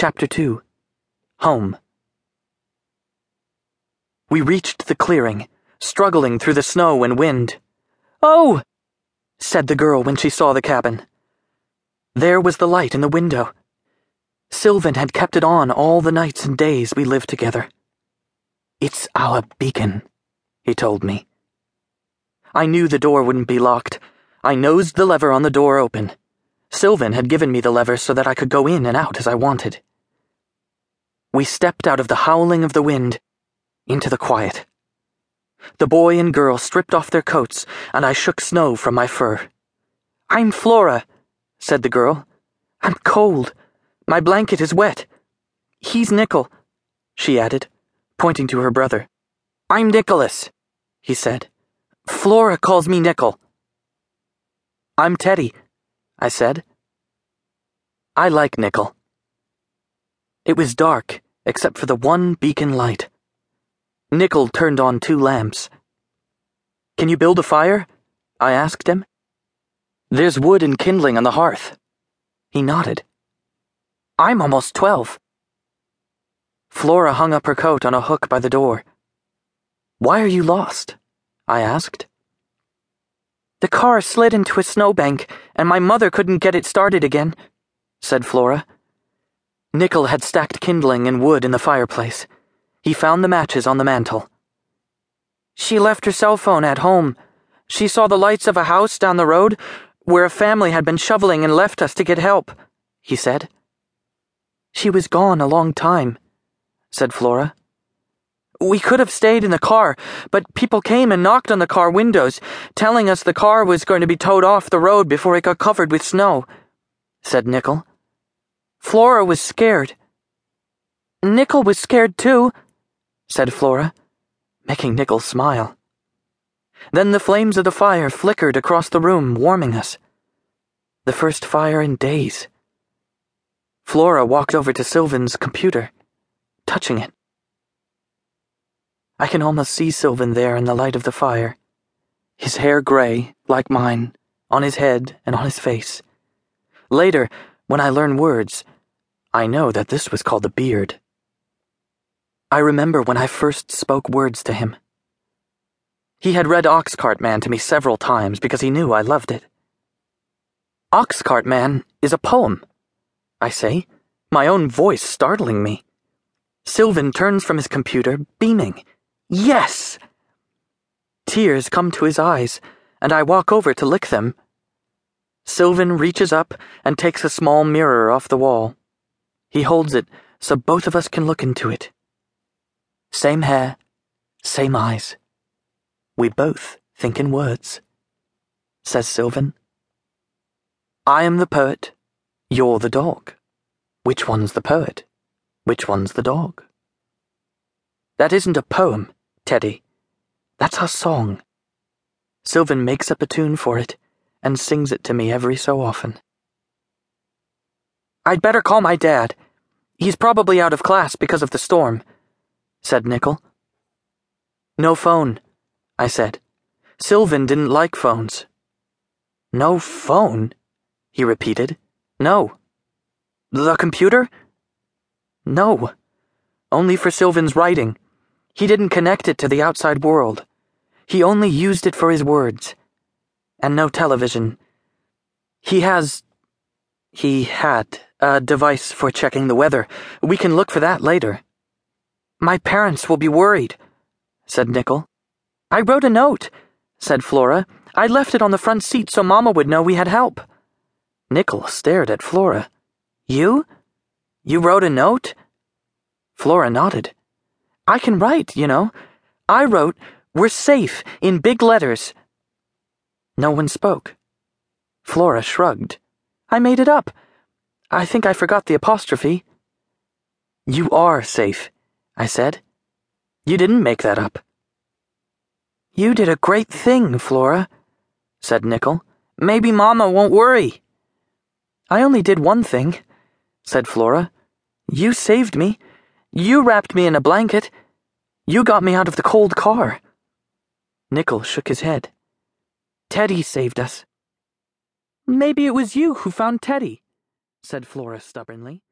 Chapter 2 Home. We reached the clearing, struggling through the snow and wind. Oh! said the girl when she saw the cabin. There was the light in the window. Sylvan had kept it on all the nights and days we lived together. It's our beacon, he told me. I knew the door wouldn't be locked. I nosed the lever on the door open. Sylvan had given me the lever so that I could go in and out as I wanted. We stepped out of the howling of the wind into the quiet. The boy and girl stripped off their coats, and I shook snow from my fur. I'm Flora, said the girl. I'm cold. My blanket is wet. He's Nickel, she added, pointing to her brother. I'm Nicholas, he said. Flora calls me Nickel. I'm Teddy, I said. I like Nickel. It was dark, except for the one beacon light. Nickel turned on two lamps. Can you build a fire? I asked him. There's wood and kindling on the hearth. He nodded. I'm almost twelve. Flora hung up her coat on a hook by the door. Why are you lost? I asked. The car slid into a snowbank, and my mother couldn't get it started again, said Flora. Nickel had stacked kindling and wood in the fireplace. He found the matches on the mantel. She left her cell phone at home. She saw the lights of a house down the road where a family had been shoveling and left us to get help, he said. She was gone a long time, said Flora. We could have stayed in the car, but people came and knocked on the car windows, telling us the car was going to be towed off the road before it got covered with snow, said Nickel. Flora was scared. Nickel was scared too, said Flora, making Nickel smile. Then the flames of the fire flickered across the room, warming us. The first fire in days. Flora walked over to Sylvan's computer, touching it. I can almost see Sylvan there in the light of the fire, his hair gray, like mine, on his head and on his face. Later, when I learn words, I know that this was called the beard. I remember when I first spoke words to him. He had read Oxcart Man to me several times because he knew I loved it. Oxcart Man is a poem, I say, my own voice startling me. Sylvan turns from his computer, beaming. Yes! Tears come to his eyes, and I walk over to lick them. Sylvan reaches up and takes a small mirror off the wall. He holds it so both of us can look into it. Same hair, same eyes. We both think in words, says Sylvan. I am the poet, you're the dog. Which one's the poet? Which one's the dog? That isn't a poem, Teddy. That's our song. Sylvan makes up a tune for it and sings it to me every so often. I'd better call my dad. He's probably out of class because of the storm said Nickel. No phone, I said. Sylvan didn't like phones. No phone? he repeated. No. The computer? No. Only for Sylvan's writing. He didn't connect it to the outside world. He only used it for his words. And no television. He has. He had a device for checking the weather. We can look for that later. My parents will be worried, said Nickel. I wrote a note, said Flora. I left it on the front seat so Mama would know we had help. Nickel stared at Flora. You? You wrote a note? Flora nodded. I can write, you know. I wrote, We're safe, in big letters. No one spoke. Flora shrugged. I made it up. I think I forgot the apostrophe. You are safe, I said. You didn't make that up. You did a great thing, Flora, said Nickel. Maybe Mama won't worry. I only did one thing, said Flora. You saved me. You wrapped me in a blanket. You got me out of the cold car. Nickel shook his head. Teddy saved us. Maybe it was you who found Teddy, said Flora stubbornly.